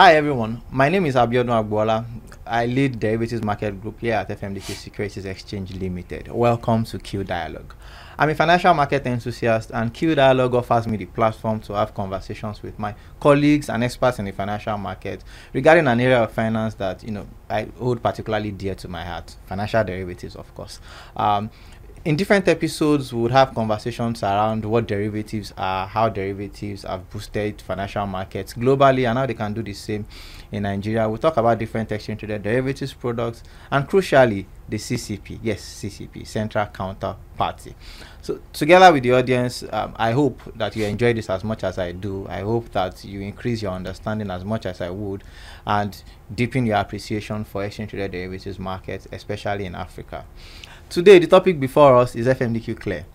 Hi everyone, my name is Abiodun Agbola. I lead the derivatives market group here at FMDQ Securities Exchange Limited. Welcome to Q Dialogue. I'm a financial market enthusiast, and Q Dialogue offers me the platform to have conversations with my colleagues and experts in the financial market regarding an area of finance that you know I hold particularly dear to my heart: financial derivatives, of course. Um, in different episodes, we would have conversations around what derivatives are, how derivatives have boosted financial markets globally, and how they can do the same in Nigeria. We'll talk about different exchange traded derivatives products, and crucially, the CCP. Yes, CCP, Central Counterparty. So, together with the audience, um, I hope that you enjoy this as much as I do. I hope that you increase your understanding as much as I would, and deepen your appreciation for exchange traded derivatives markets, especially in Africa. Today, the topic before us is FMDQ Clear,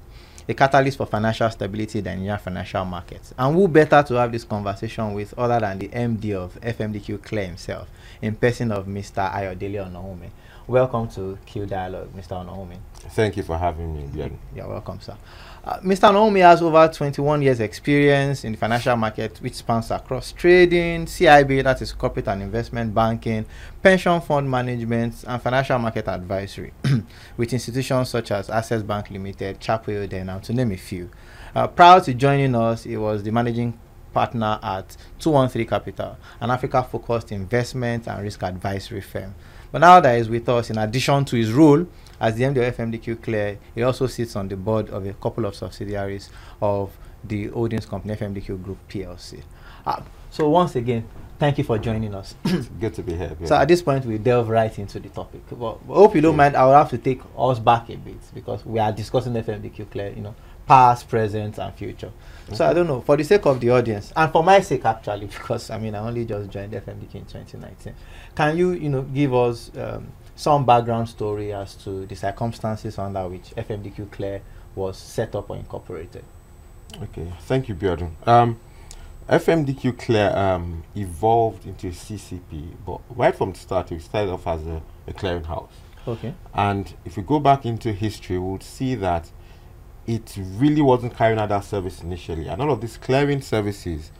a catalyst for financial stability in the Nigerian financial markets. And who better to have this conversation with other than the MD of FMDQ Clear himself, in person of Mr. Ayodele Onohume. Welcome to Q Dialogue, Mr. Onohume. Thank you for having me, You're welcome, sir. Uh, Mr. Naomi has over 21 years experience in the financial market which spans across trading, CIB, that is corporate and investment banking, pension fund management, and financial market advisory with institutions such as Access Bank Limited, Chapel Denham, to name a few. Uh, prior to joining us, he was the managing partner at 213 Capital, an Africa-focused investment and risk advisory firm. But now that he's with us, in addition to his role as the MD of FMDQ Clear, he also sits on the board of a couple of subsidiaries of the holdings company FMDQ Group PLC. Uh, so once again, thank you for joining us. Good to be here. So at this point, we delve right into the topic. But I hope you don't mind. I will have to take us back a bit because we are discussing FMDQ Clear, you know, past, present, and future. Okay. So I don't know, for the sake of the audience, and for my sake actually, because I mean I only just joined FMDQ in 2019. Can you, you know, give us um, some background story as to the circumstances under which FMDQ Clear was set up or incorporated. Okay, thank you, Bjorn. Um, FMDQ Clear um, evolved into a CCP, but right from the start, it started off as a, a clearinghouse. Okay. And if we go back into history, we would see that it really wasn't carrying out that service initially. And all of these clearing services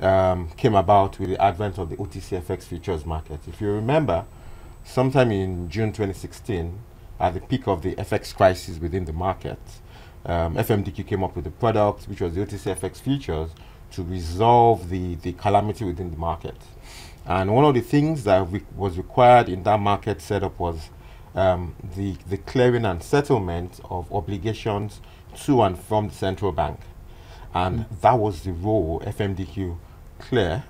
um, came about with the advent of the OTCFX futures market. If you remember, sometime in June 2016, at the peak of the FX crisis within the market, um, FMDQ came up with a product which was the OTC FX futures to resolve the, the calamity within the market. And one of the things that re was required in that market setup was um, the, the clearing and settlement of obligations to and from the central bank. And mm. that was the role FMDQ Clear,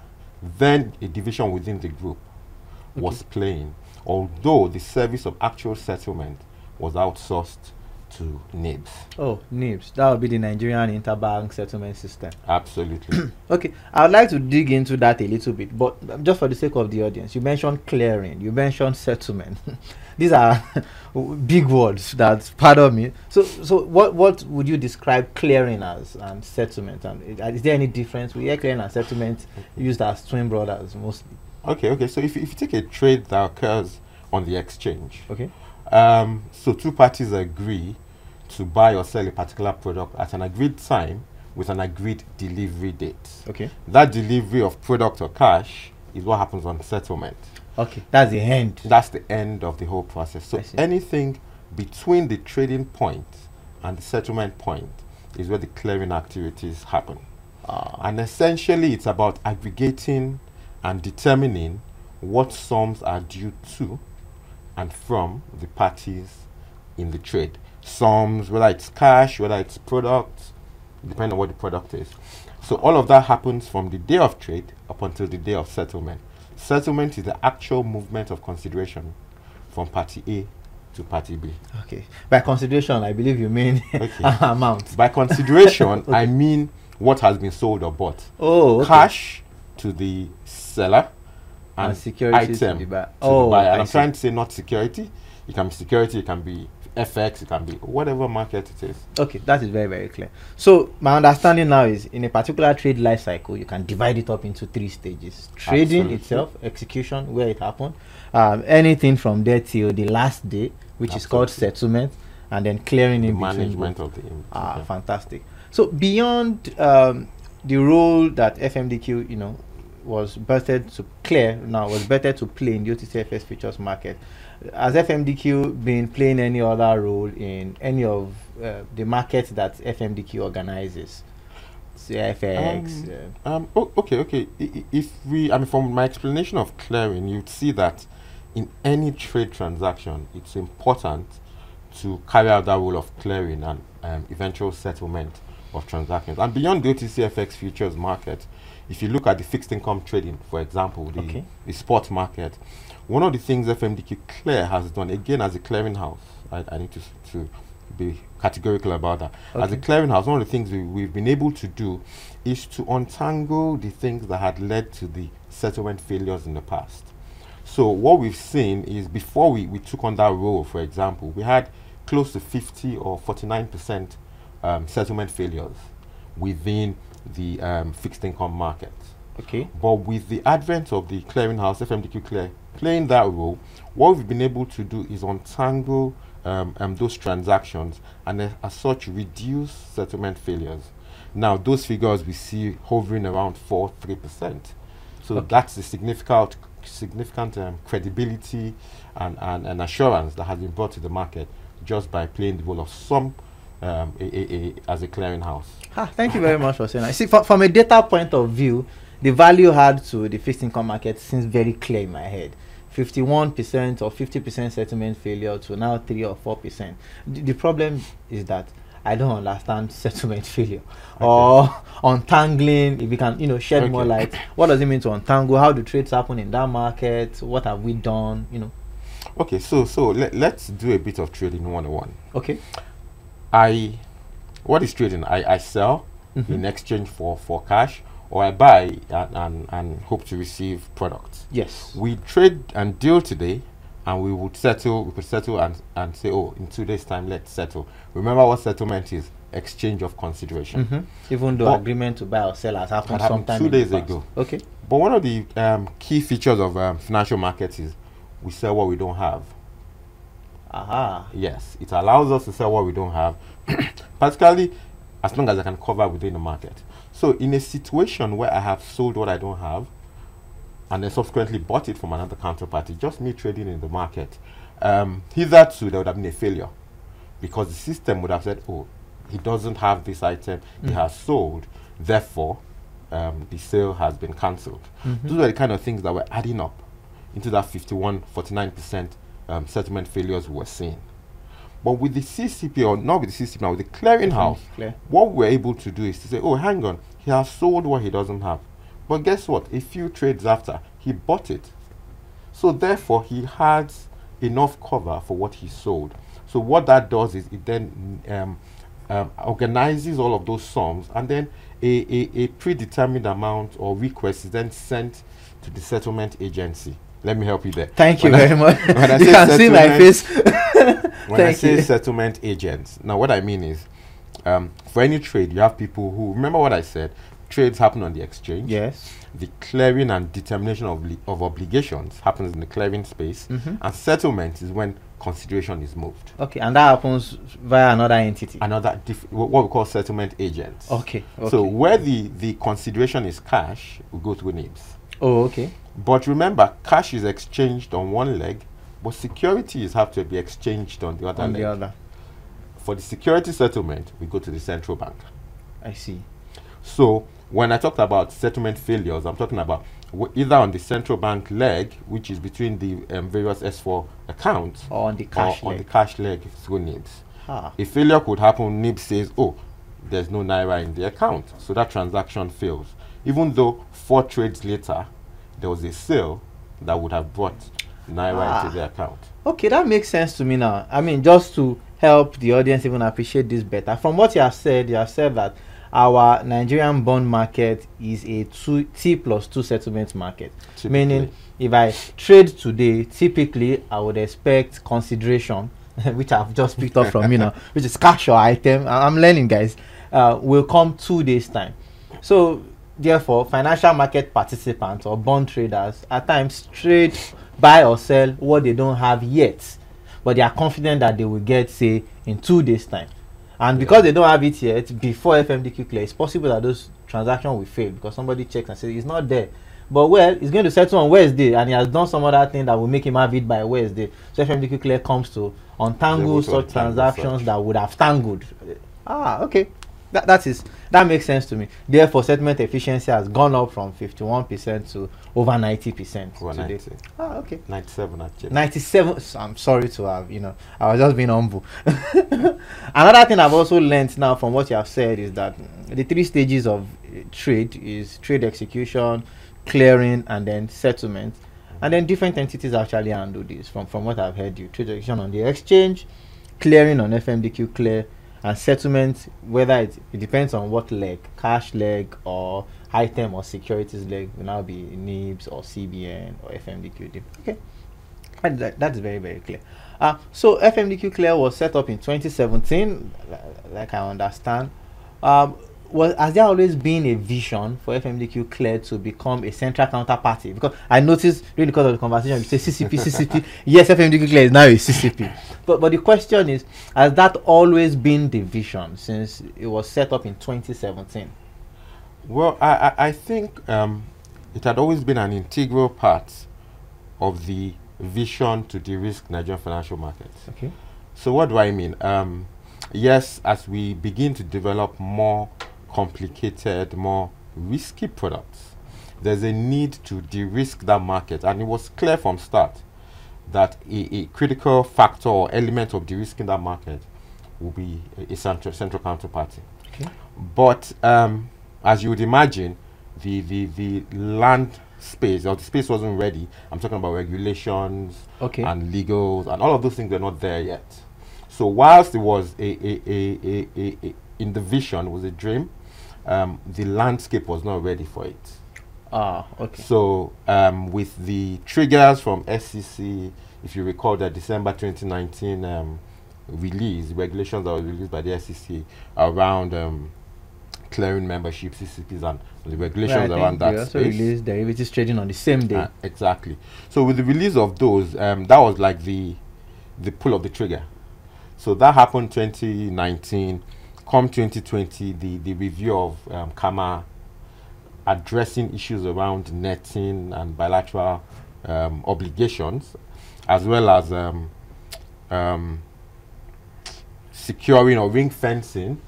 then a division within the group, okay. was playing although the service of actual settlement was outsourced to NIBSS. Oh, NIBSS. That would be the Nigerian Interbank Settlement System. Absolutely. okay, I would like to dig into that a little bit, but just for the sake of the audience, you mentioned clearing, you mentioned settlement. These are big words that, pardon me. So, so what, what would you describe clearing as and settlement? And is there any difference? We hear clearing and settlement used as twin brothers mostly. Okay, okay. So if, if you take a trade that occurs on the exchange, okay. Um, so two parties agree to buy or sell a particular product at an agreed time with an agreed delivery date. Okay. That delivery of product or cash is what happens on settlement. Okay, that's the end. That's the end of the whole process. So anything between the trading point and the settlement point is where the clearing activities happen. Ah. And essentially, it's about aggregating and determining what sums are due to and from the parties in the trade. Sums, whether it's cash, whether it's product, depending on what the product is. So all of that happens from the day of trade up until the day of settlement. Settlement is the actual movement of consideration from party A to party B. Okay. By consideration, I believe you mean okay. amount. By consideration, okay. I mean what has been sold or bought. Oh, okay. Cash to the seller and, and security item to the, oh, the buyer. And I'm see. trying to say not security. It can be security, it can be FX, it can be whatever market it is. Okay, that is very, very clear. So my understanding now is in a particular trade life cycle, you can divide it up into three stages. Trading Absolutely. itself, execution, where it happened, um, anything from there till the last day, which Absolutely. is called settlement, and then clearing the in management between. of the Ah, fantastic. So beyond um, the role that FMDQ, you know, was birthed to clear now was birthed to play in the OTCFX futures market. Has FMDQ been playing any other role in any of uh, the markets that FMDQ organizes? CFX. Um, um, oh, okay, okay. I- If we, I mean, from my explanation of clearing, you'd see that in any trade transaction, it's important to carry out that role of clearing and um, eventual settlement of transactions. And beyond the OTCFX futures market, if you look at the fixed income trading, for example, the, Okay. the spot market, one of the things FMDQ Clear has done, again as a clearinghouse, I, I need to, to be categorical about that. As a clearinghouse, one of the things we, we've been able to do is to untangle the things that had led to the settlement failures in the past. So what we've seen is before we, we took on that role, for example, we had close to 50 or 49% um, settlement failures within the um, fixed income market. Okay. But with the advent of the clearinghouse, FMDQ Clear, playing that role, what we've been able to do is untangle um, um, those transactions and uh, as such reduce settlement failures. Now, those figures we see hovering around 4 3%. So Okay. that's the significant, significant um, credibility and, and, and assurance that has been brought to the market just by playing the role of some um, a, a, a, as a clearinghouse. Ah, thank you very much for saying that. See, from, from a data point of view, the value add to the fixed income market seems very clear in my head. 51% or 50% settlement failure to now 3 or 4%. The, the problem is that I don't understand settlement failure or untangling. If you can, you know, shed more light. What does it mean to untangle? How do trades happen in that market? What have we done? You know. Okay, so so let, let's do a bit of trading 101. Okay. I what is trading? I, I sell Mhm. in exchange for, for cash or I buy and, and, and hope to receive products. Yes. We trade and deal today and we would settle we could settle and, and say, Oh, in two days time let's settle. Remember what settlement is? Exchange of consideration. Mhm. Even though But- agreement to buy or sell has happened, happened sometime two days ago. Okay. But one of the um, key features of um, financial markets is we sell what we don't have. Aha. Yes, it allows us to sell what we don't have, particularly as long as I can cover within the market. So, in a situation where I have sold what I don't have and then subsequently bought it from another counterparty, just me trading in the market, um, hitherto there would have been a failure because the system would have said, oh, he doesn't have this item, he Mm. has sold, therefore, um, the sale has been cancelled. Mhm. Those are the kind of things that were adding up into that 51, 49% um, settlement failures we were seeing. But with the CCP, or not with the CCP now, with the clearinghouse, Clear. what we're able to do is to say, oh, hang on, he has sold what he doesn't have. But guess what? A few trades after, he bought it. So therefore, he has enough cover for what he sold. So what that does is it then um, um, organizes all of those sums, and then a, a, a predetermined amount or request is then sent to the settlement agency. Let me help you there. Thank you When I- very much. when I you can see my face. when I say you. settlement agents, now what I mean is, um, for any trade, you have people who remember what I said. Trades happen on the exchange. yes. The clearing and determination of of obligations happens in the clearing space, Mhm. and settlement is when consideration is moved. Okay, and that happens via another entity. Another what we call settlement agents. Okay. okay. So where the the consideration is cash, we go through NIBSS. oh, okay. But remember, cash is exchanged on one leg, but securities have to be exchanged on the other On leg. the other, For the security settlement, we go to the central bank. I see. So when I talked about settlement failures, I'm talking about w- either on the central bank leg, which is between the um, various S4 accounts, Or on the cash or on leg. the cash leg through NIBSS. Ah. A failure could happen. NIBSS says, "Oh, there's no naira in the account," so that transaction fails. Even though four trades later, there was a sale that would have brought naira Ah. into the account. Okay, that makes sense to me now. I mean, just to help the audience even appreciate this better. From what you have said, you have said that our Nigerian bond market is a two T plus two settlement market. typically. Meaning, if I trade today, typically I would expect consideration, which I've just picked up from you know, which is cash or item. I'm learning, guys. Uh, will come two days time. So therefore, financial market participants or bond traders at times trade, buy or sell what they don't have yet, but they are confident that they will get say in two days time. And because they don't have it yet, before FMDQ clear, it's possible that those transactions will fail because somebody checks and says it's not there. But well, he's going to settle on Wednesday, and he has done some other thing that will make him have it by Wednesday. So FMDQ Clear comes to untangle such untangle transactions such. that would have tangled. Ah, okay. That, that is that makes sense to me. Therefore, settlement efficiency has gone up from 51% to over 90% Over today. 90. Ah, okay. 97 actually. 97 s- i'm sorry to have you know i was just being humble another thing i've also learned now from what you have said is that the three stages of trade is trade execution clearing and then settlement and then different entities actually handle this from from what i've heard you trade execution on the exchange clearing on fmdq clear and settlement whether it, it depends on what leg cash leg or item or securities leg will now be nibss or cbn or fmdq okay. That, that is very very clear. Uh, so fmdq clear was set up in 2017 like i understand. Um, was has there always been a vision for fmdq clear to become a central counterparty? Because i noticed during the course of the conversation you say ccp ccp yes fmdq clear is now a ccp but but the question is has that always been the vision since it was set up in 2017 Well, I, I, I think um, it had always been an integral part of the vision to de-risk Nigerian financial markets. okay. So what do I mean? Um, yes, as we begin to develop more complicated, more risky products, there's a need to de-risk that market, and it was clear from start that a, a critical factor or element of de-risking that market will be a, a central, central counterparty. okay But um, as you would imagine, the, the, the land space or the space wasn't ready. I'm talking about regulations Okay. and legals and all of those things were not there yet. So whilst it was a, a, a, a, a, a in the vision was a dream, um, the landscape was not ready for it. ah okay So um, with the triggers from SEC, if you recall the December 2019 um, release, regulations that were released by the SEC around um, clearing membership, CCPs, and the regulations Right, around they that also space. released derivatives trading on the same day Uh, exactly. So with the release of those, um, that was like the the pull of the trigger. So that happened 2019. Come 2020, the the review of um, CAMA addressing issues around netting and bilateral um, obligations, as well as um, um, securing or ring fencing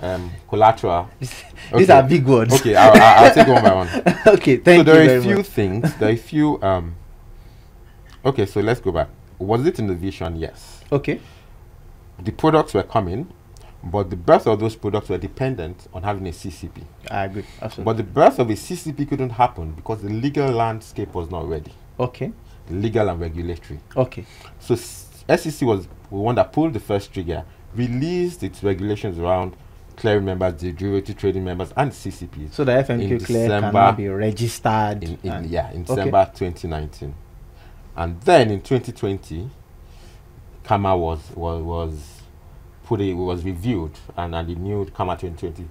um, collateral. These Okay. are big words. Okay, I'll, I'll, take one by one okay, thank you. so there are a few much. things. There are a few. Um, okay, so let's go back. Was it in the vision? Yes. Okay. The products were coming, but the birth of those products were dependent on having a CCP. I agree. Absolutely. But the birth of a CCP couldn't happen because the legal landscape was not ready, okay. legal and regulatory. Okay. So SEC was the one that pulled the first trigger, released its regulations around clearing members, the derivative trading members, and CCPs. So the FMDQ clear be registered. in, in yeah in okay. December 2019, and then in 2020, CAMA was was was put a, was reviewed and, and the new CAMA 2020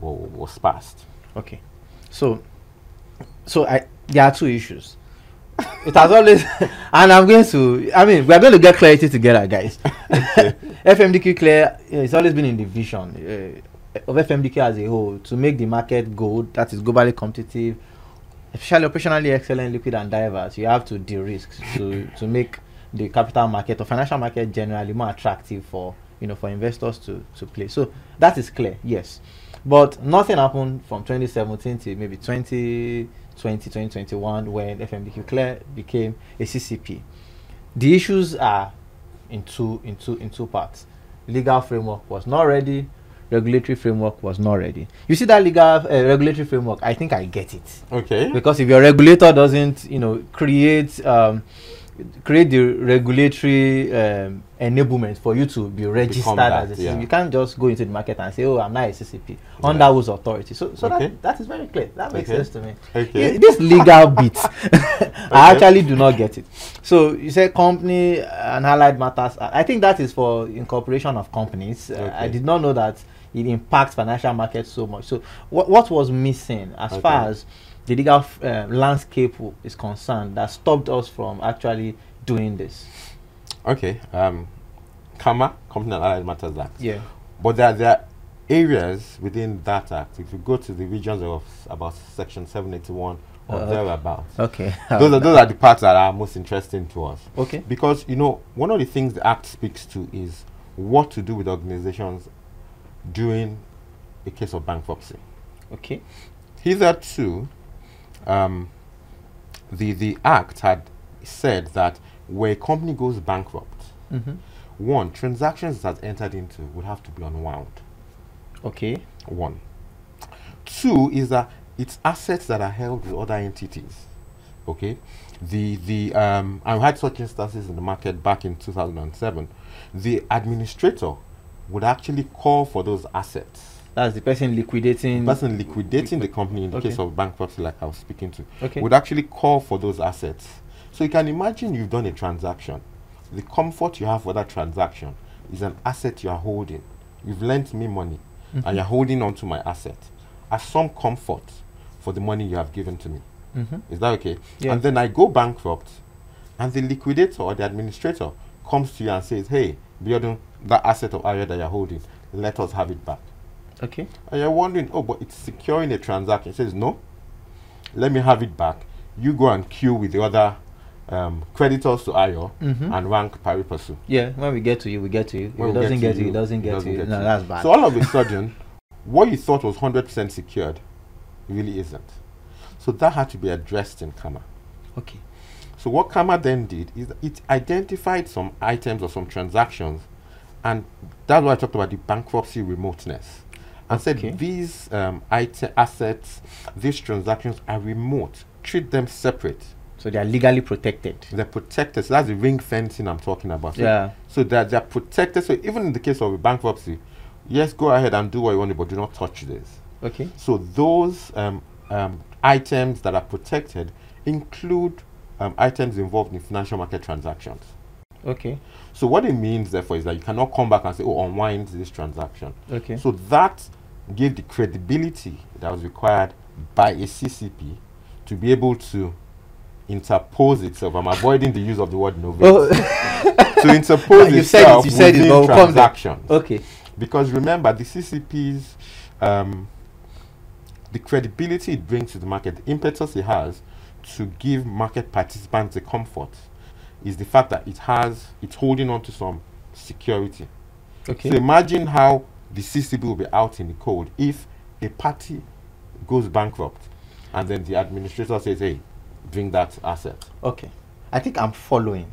wa- was passed. Okay. So, so I there are two issues. it has always, and I'm going to. I mean, we are going to get clarity together, guys. FMDQ clear. uh, It's always been in the vision uh, of FMDQ as a whole to make the market go that is globally competitive, especially operationally excellent, liquid and diverse. You have to de-risk to to make the capital market or financial market generally more attractive for you know for investors to to play. So that is clear, yes. But nothing happened from 2017 to maybe 2020, 2021 when FMDQ Clear became a CCP. The issues are in two in two in two parts. Legal framework was not ready. Regulatory framework was not ready. You see that legal uh, regulatory framework? I think I get it Okay. because if your regulator doesn't you know create um, create the regulatory um, enablement for you to be registered that, as a CCP, yeah. you can't just go into the market and say oh i'm not a ccp Yeah. under whose authority so so Okay. that, that is very clear. That makes Okay. sense to me. Okay. This legal bit i actually do not get it. So you say company and allied matters i think that is for incorporation of companies. Uh, i did not know that it impacts financial markets so much. So what, what was missing as far as the legal f- uh, landscape is concerned that stopped us from actually doing this Okay. Um, CAMA Company and Allied Matters Act. yeah But there, there are areas within that act. If you go to the regions of about Section 781 or Uh, thereabouts. Okay. Those are those are the parts that are most interesting to us. okay. Because you know, one of the things the Act speaks to is what to do with organizations during a case of bankruptcy. Okay. Hitherto, um, the the Act had said that where a company goes bankrupt, Mm-hmm. one transactions that entered into would have to be unwound. Okay. One. Two is that it's assets that are held with other entities. Okay, the the um, I've had such instances in the market back in 2007. The administrator would actually call for those assets. That's the person liquidating. The person liquidating the company in the Okay. case of bankruptcy, like I was speaking to, Okay. would actually call for those assets. So you can imagine you've done a transaction. The comfort you have for that transaction is an asset you are holding. You've lent me money and you're holding on to my asset. As some comfort for the money you have given to me. Mm-hmm. Is that okay? Yeah. And then I go bankrupt and the liquidator or the administrator comes to you and says, Hey, Biodun, that asset of area that you're holding, let us have it back. Okay. And you're wondering, oh, but it's securing a transaction. It says, no, let me have it back. You go and queue with the other um, creditors to Ayo Mhm. and rank pari passu. Yeah. When we get to you, we get to you. If it doesn't get, to you, it doesn't get to you. no, you. that's bad. So all of a sudden, what you thought was 100% secured really isn't. So that had to be addressed in CAMA. okay. So what CAMA then did is it identified some items or some transactions, and that's why I talked about the bankruptcy remoteness, and Okay. said these um, assets, these transactions are remote. Treat them separate. So they are legally protected. They're protected. So that's the ring fencing I'm talking about. So, Yeah. So that they're protected. So even in the case of a bankruptcy, yes, go ahead and do what you want, but do not touch this. Okay. So those um, um, items that are protected include um, items involved in financial market transactions. Okay. So what it means, therefore, is that you cannot come back and say, "Oh, unwind this transaction." Okay. So that gave the credibility that was required by a CCP to be able to interpose itself. I'm avoiding the use of the word novate. Oh, to interpose You said it, itself you said it, within but we'll transactions. okay. Because remember, the CCP's um, the credibility it brings to the market, the impetus it has to give market participants the comfort is the fact that it has it's holding on to some security. Okay. So imagine how the CCP will be out in the cold if a party goes bankrupt and then the administrator says, "Hey, bring that asset." Okay. I think I'm following.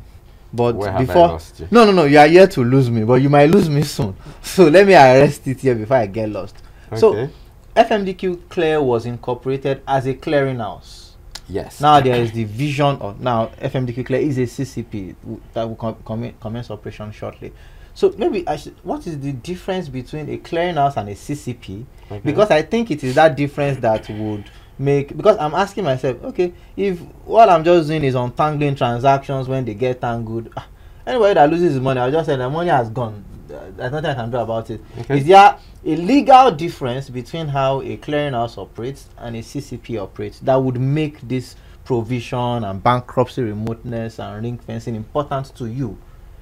But Where before? No, no, no, you are here to lose me, but you might lose me soon. So let me arrest it here before I get lost. So FMDQ Clear was incorporated as a clearinghouse. Yes. Now there is the vision of now FMDQ Clear is a CCP that will com- commen- commence operation shortly. So maybe I should, what is the difference between a clearinghouse and a CCP? Okay. Because I think it is that difference that would make because I'm asking myself, okay, if what I'm just doing is untangling transactions when they get tangled, ah, anybody that loses his money, I'll just say the money has gone. Uh, There's nothing I can do about it. Is Okay. there a legal difference between how a clearinghouse operates and a CCP operates that would make this provision and bankruptcy remoteness and ring fencing important to you?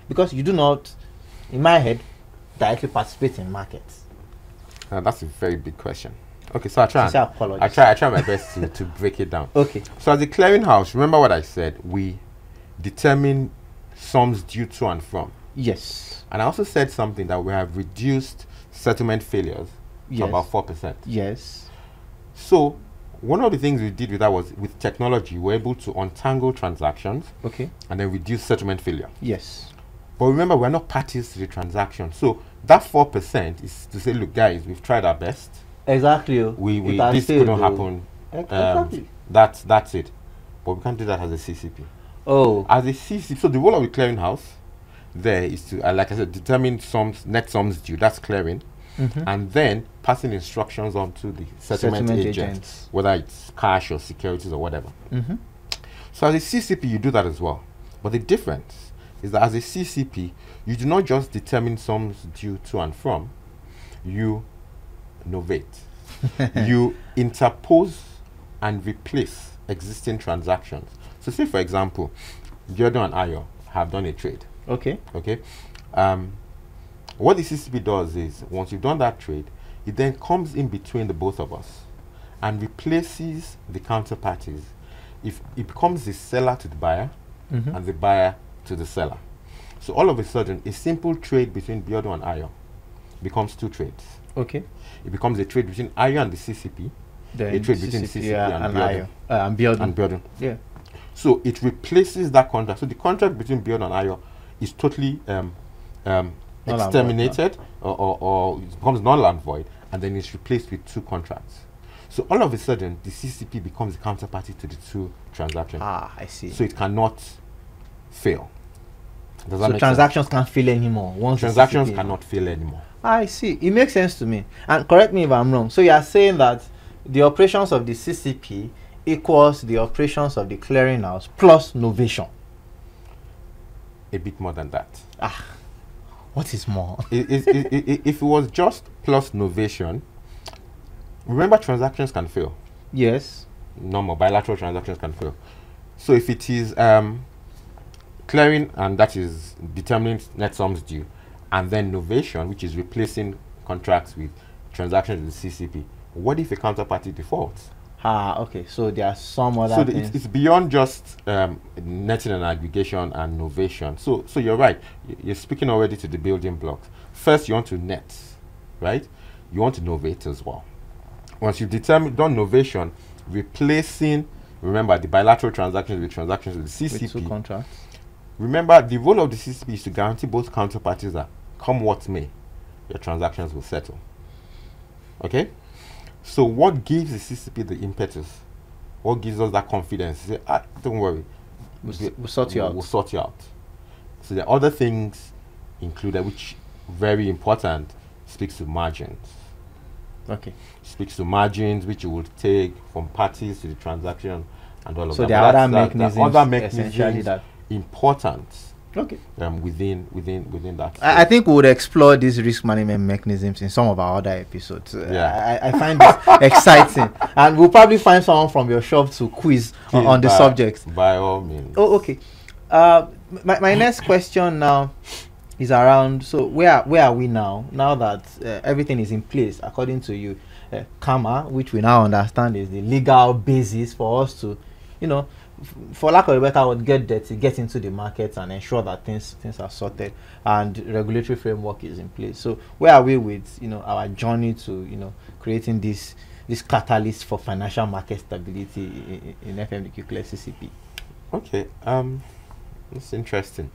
Because you do not, in my head, directly participate in markets. Uh, that's a very big question. Okay, so I try. and- Sincere apologies. I try. I try my best to, to break it down. Okay. So as a clearinghouse, remember what I said. We determine sums due to and from, Yes. and I also said something that we have reduced settlement failures Yes. to about four percent. Yes. So one of the things we did with that was with technology, we're able to untangle transactions Okay. and then reduce settlement failure. Yes. But remember, we're not parties to the transaction. So that four percent is to say, look, guys, we've tried our best. Exactly. oh. We, we this couldn't oh. happen. Um, Exactly. that's that's it. But we can't do that as a CCP. Oh. As a CCP, so the role of the clearinghouse there is to, uh, like I said, determine sums, net sums due. That's clearing, Mhm. and then passing instructions on to the settlement, Settlement agents, agents. whether it's cash or securities or whatever. Mm-hmm. So as a CCP, you do that as well. But the difference is that as a CCP, you do not just determine sums due to and from, you novate. you interpose and replace existing transactions. So say for example, Giordo and Ayo have done a trade. Okay. Okay. Um, what the CCP does is once you've done that trade, it then comes in between the both of us and replaces the counterparties if it becomes the seller to the buyer Mhm. and the buyer to the seller. So all of a sudden, a simple trade between Biodun and Ayo becomes two trades. Okay. It becomes a trade between Ayo and the CCP Then A trade between CCP and and Biodun. Uh, and Biodun. and Biodun. Yeah. So it replaces that contract. So the contract between Biodun and Ayo is totally um, um, and void, exterminated or, or, or it becomes null and void, and then it's replaced with two contracts. So all of a sudden, the CCP becomes the counterparty to the two transactions. Ah, I see. So it cannot fail. Does So transactions can't fail anymore. Once Transactions cannot fail anymore. I see. It makes sense to me. And correct me if I'm wrong. So you are saying that the operations of the CCP equals the operations of the clearinghouse plus novation. A bit more than that. Ah, what is more? I- is- i- i- i- if it was just plus novation, remember transactions can fail. yes. normal bilateral transactions can fail. So if it is um, clearing and that is determining net sums due, and then novation, which is replacing contracts with transactions with the CCP, what if a counterparty defaults? Ah, okay. So there are some other so the, things. it's, it's beyond just um, netting and aggregation and novation. So so you're right. You're speaking already to the building blocks. First, you want to net, right? You want to novate as well. Once you've determined done novation, replacing remember the bilateral transactions with transactions with the CCP. with two contracts. remember the role of the CCP is to guarantee both counterparties that come what may, your transactions will settle. Okay? So what gives the CCP the impetus? What gives us that confidence? Say, ah, don't worry. We'll, s- we- we'll sort you we'll, out. We'll sort you out. So there are other things included which very important speaks to margins. Okay. Speaks to margins which you would take from parties to the transaction and all of So that. there But are other that- there mechanisms, other essentially mechanisms that. important Okay. um, within within within that. I, I think we would explore these risk management mechanisms in some of our other episodes. Uh, Yeah. I, I find this exciting, and we'll probably find someone from your shop to quiz on, on the by- subject. By all means. Oh, okay. Uh, my, my next question now is around. So where where are we now? Now that uh, everything is in place, according to you, uh, CAMA, which we now understand is the legal basis for us to, you know, for lack of a better word, get dirty, get into the market and ensure that things things are sorted and regulatory framework is in place. So where are we with you know our journey to you know creating this this catalyst for financial market stability in, in, FMDQ Clear CCP? Okay. Um, it's interesting.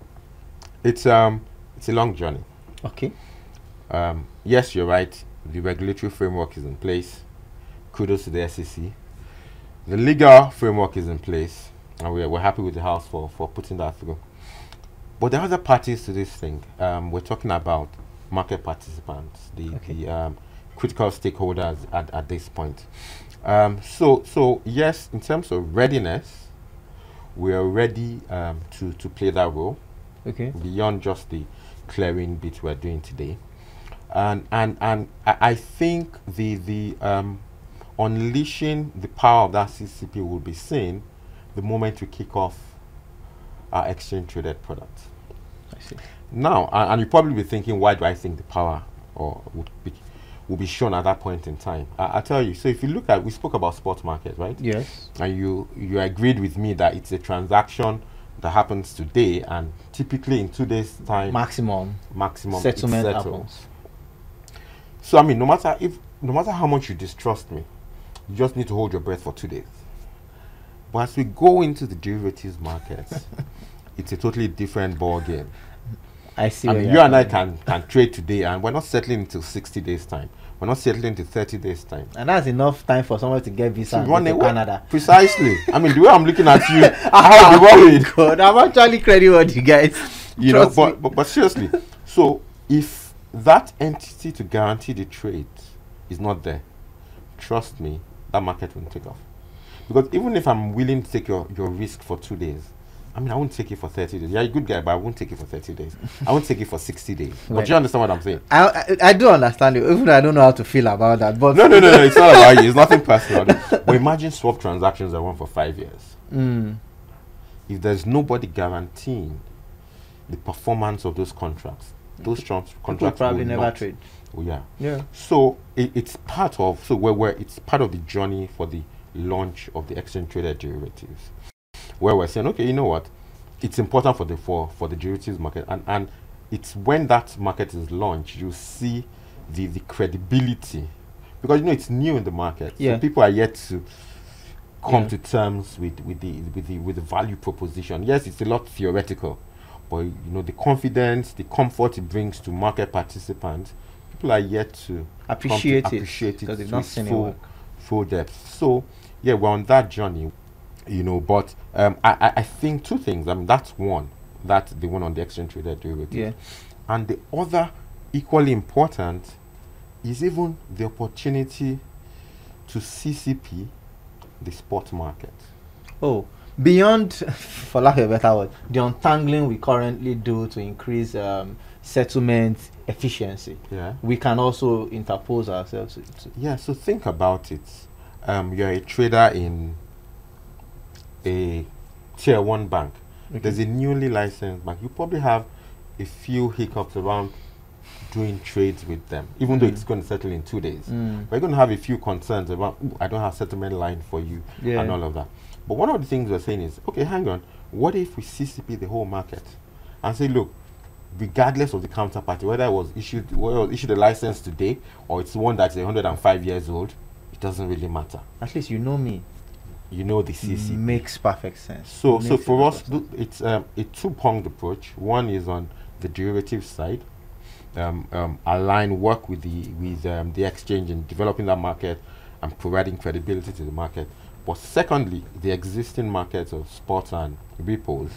It's um, it's a long journey. Okay. Um, yes, you're right. The regulatory framework is in place. Kudos to the SEC. The legal framework is in place, and we're, we're happy with the House for, for putting that through. But there are other parties to this thing. Um, we're talking about market participants, the, Okay. the um, critical stakeholders at, at this point. Um, so, so yes, in terms of readiness, we are ready um, to, to play that role Okay. beyond just the clearing bit we're doing today. And and and I, I think the the um, unleashing the power of that CCP will be seen the moment we kick off our exchange traded product. I see. Now, a- and you probably be thinking, why do I think the power or would be will be shown at that point in time? I, I tell you. So if you look at, we spoke about spot market, right? Yes. and you you agreed with me that it's a transaction that happens today and typically in two days time Maximum maximum settlement happens. so i mean no matter if no matter how much you distrust me you just need to hold your breath for two days but as we go into the derivatives markets it's a totally different ball game I see. i mean you're and i can can trade today and we're not settling until 60 days time we're not settling until 30 days time and that's enough time for someone to get visa To run to away. Canada. precisely i mean the way i'm looking at you i'll be oh, worried God, I'm actually credit you guys. you know Trust me. but, but but seriously so if that entity to guarantee the trade is not there trust me that market won't take off because even if i'm willing to take your, your risk for two days i mean i won't take it for 30 days. You're a good guy but i won't take it for 30 days. I won't take it for 60 days. But Right. you understand what i'm saying? I, I I do understand you, even though I don't know how to feel about that. But no no no no it's not about you. It's nothing personal. But imagine swap transactions that run for five years. Mm, if there's nobody guaranteeing the performance of those contracts those trans- people contracts probably will never not- trade. Oh, yeah. Yeah. So it, it's part of so where, where it's part of the journey for the launch of the exchange traded derivatives, where we're saying, okay, you know what, it's important for the for for the derivatives market, and and it's when that market is launched you see the the credibility because you know it's new in the market. Yeah. So people are yet to come Yeah. to terms with with the with the with the value proposition. Yes, it's a lot theoretical, but you know the confidence, the comfort it brings to market participants, people are yet to come to Appreciate it, appreciate it to not its it full full depth. So yeah, we're on that journey, you know. But um, I, I think two things. I mean, that's one that the one on the exchange traded derivative, Yeah. and the other equally important is even the opportunity to CCP the spot market. Oh, beyond, for lack of a better word, the untangling we currently do to increase um, settlement efficiency, Yeah. we can also interpose ourselves. Yeah, so think about it. Um, you're a trader in a tier one bank. There's a newly licensed bank. You probably have a few hiccups around doing trades with them, even though Mm. it's going to settle in two days. Mm. We're going to have a few concerns about, I don't have settlement line for you, Yeah. and all of that. But one of the things we're saying is, okay, hang on. What if we CCP the whole market and say, look, regardless of the counterparty, whether it was issued, whether it was issued a license today or it's one that's 105 years old, doesn't really matter. At least you know me. You know the CCP. Makes perfect sense. So, so for us, sense. it's um, a two-pronged approach. One is on the derivative side, um, um, align work with the with um, the exchange in developing that market and providing credibility to the market. But secondly, the existing markets of spots and repos,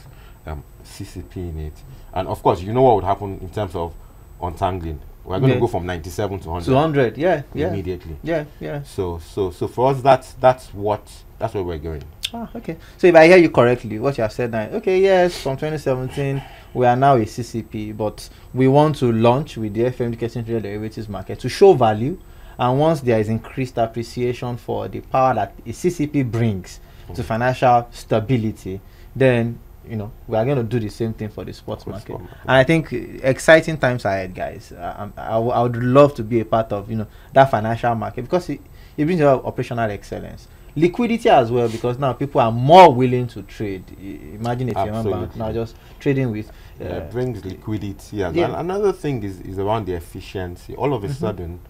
um, CCP in it, and of course, you know what would happen in terms of untangling. We're going to Yeah. go from 97 to 100 to 100, yeah, yeah. immediately. Yeah, yeah. So, so, so for us, that's that's what that's where we're going. Ah, okay. So if I hear you correctly, what you have said now, okay, yes, from 2017, we are now a CCP, but we want to launch with the FMD Exchange Traded Derivatives market to show value. And once there is increased appreciation for the power that a CCP brings to Mm. financial stability, then you know we are going to do the same thing for the sports market. market. And I think exciting times ahead, guys. I, I, I would love to be a part of you know that financial market because it, it brings operational excellence, liquidity as well. Because now people are more willing to trade. Imagine if you're bank now just trading with. Yeah, uh, it brings liquidity as yeah. well. Another thing is, is around the efficiency. All of a Mhm. sudden,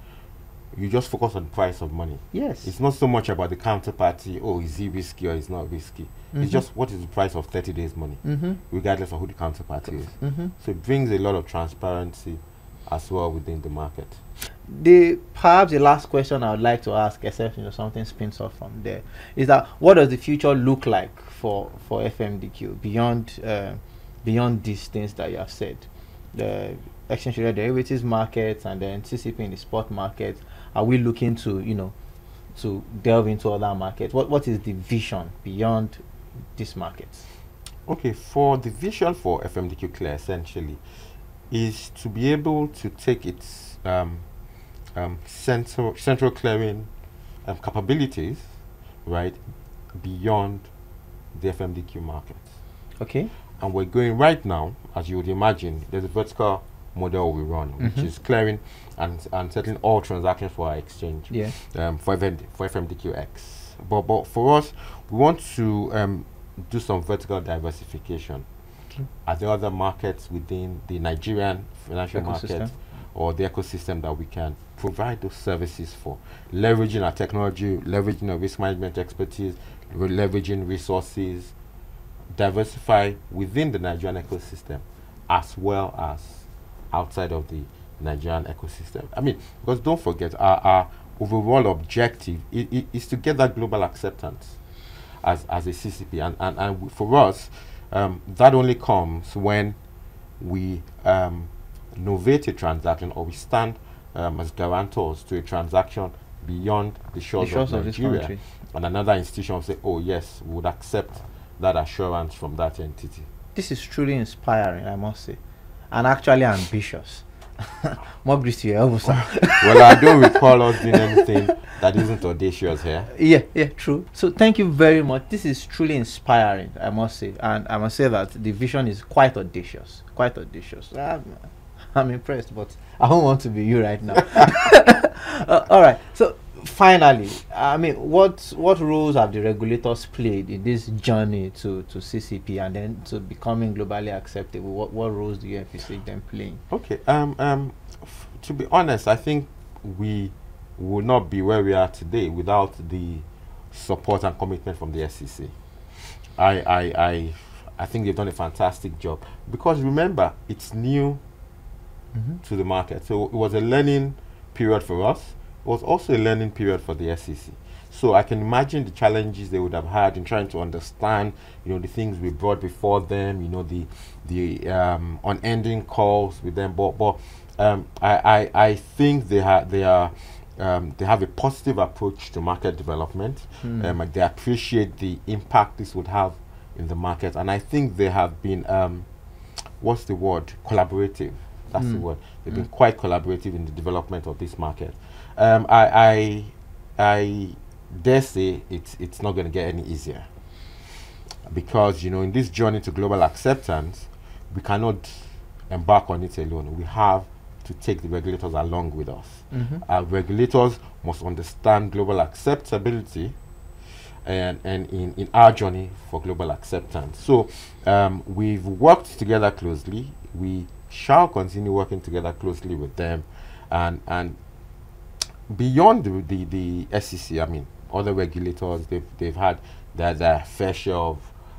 you just focus on price of money. yes. It's not so much about the counterparty, oh, is he risky or is not risky. Mhm. It's just what is the price of 30 days money, Mm-hmm. regardless of who the counterparty is. Mm-hmm. So it brings a lot of transparency as well within the market. the perhaps the last question I would like to ask, except you know something spins off from there, is that what does the future look like for for FMDQ beyond uh, beyond these things that you have said, the exchange traded derivatives markets and then CCP in the spot market? Are we looking to you know to delve into other markets? What what is the vision beyond these markets? Okay, for the vision for FMDQ Clear essentially is to be able to take its um, um, central, central clearing um, capabilities, right, beyond the FMDQ market. Okay. And we're going right now, as you would imagine, there's a vertical model we run, Mhm. which is clearing and, and settling all transactions for our exchange Yeah. um, for, FMD, for FMDQX. But, but for us, we want to um, do some vertical diversification. Okay. Are there other markets within the Nigerian financial Ecosystem. market or the ecosystem that we can provide those services for? Leveraging our technology, leveraging our risk management expertise, leveraging resources, diversify within the Nigerian ecosystem as well as outside of the Nigerian ecosystem. I mean, because don't forget, our, our overall objective i- i- is to get that global acceptance as, as a CCP. And, and, and for us, um, that only comes when we um, novate a transaction or we stand um, as guarantors to a transaction beyond the shores, shores of of Nigeria. country. and another institution will say, oh, yes, we would accept that assurance from that entity. This is truly inspiring, I must say, and actually ambitious. More grace to your elbow, sir. well, I don't recall us doing anything that isn't audacious here. yeah, yeah, true. So thank you very much. This is truly inspiring, I must say, and I must say that the vision is quite audacious, quite audacious. I'm, I'm impressed, but I don't want to be you right now. uh, all right. So finally, I mean, what what roles have the regulators played in this journey to, to CCP and then to becoming globally acceptable? What what roles do you envisage them playing? Okay. Um. Um. F- to be honest, I think we would not be where we are today without the support and commitment from the SEC. I I I I think they've done a fantastic job because remember it's new Mm-hmm. to the market, so it was a learning period for us. It was also a learning period for the SEC. So I can imagine the challenges they would have had in trying to understand, you know, the things we brought before them, you know, the the um, unending calls with them. But but um, I, I I think they have they are um, they have a positive approach to market development. Hmm. Um, they appreciate the impact this would have in the market, and I think they have been um, what's the word collaborative. That's the Mm. word. They've been quite collaborative in the development of this market. Um, I, I I dare say it's it's not going to get any easier because you know in this journey to global acceptance, we cannot embark on it alone. We have to take the regulators along with us. Mhm. Our regulators must understand global acceptability and, and in, in our journey for global acceptance. So um, we've worked together closely. We shall continue working together closely with them. And, and beyond the, the, the SEC, I mean, other regulators, they've, they've had their, their fair share of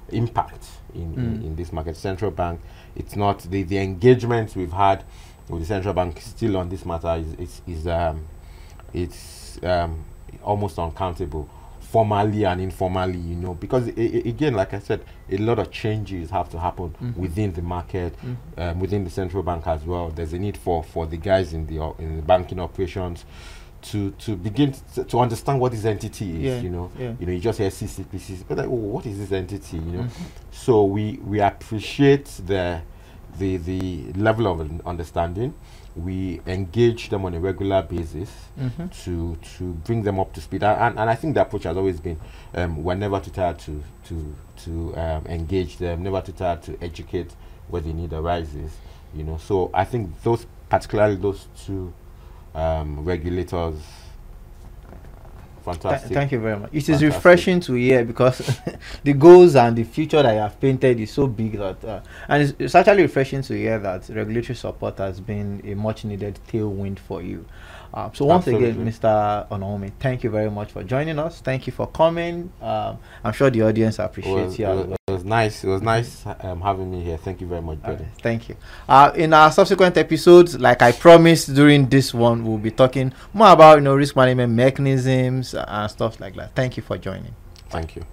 impact in, in, Mm. in this market. Central bank, it's not the, the engagement we've had with the central bank still on this matter is, is, is um, it's um, almost uncountable formally and informally you know because I- I- again like i said a lot of changes have to happen Mhm. within the market Mhm. um, within the central bank as well there's a need for for the guys in the in the banking operations to to begin to, to understand what this entity is Yeah, you know yeah. you know you just hear ccpc but like oh, what is this entity you know Mhm. so we we appreciate the the the level of understanding we engage them on a regular basis Mhm. to to bring them up to speed and, and, and I think the approach has always been um, we're never too tired to to to um, engage them never too tired to educate where the need arises you know so I think those particularly those two um, regulators Th- fantastic thank you very much. It is Fantastic. refreshing to hear because the goals and the future that you have painted is so big that, uh, and it's, it's actually refreshing to hear that regulatory support has been a much needed tailwind for you. Uh, so once again, Mr. Onomi, thank you very much for joining us. Thank you for coming. Um, I'm sure the audience appreciates you. it was- it was nice it was nice um, having me here thank you very much right, thank you. Uh, in our subsequent episodes, like I promised during this one, we'll be talking more about you know risk management mechanisms and stuff like that. Thank you for joining. thank you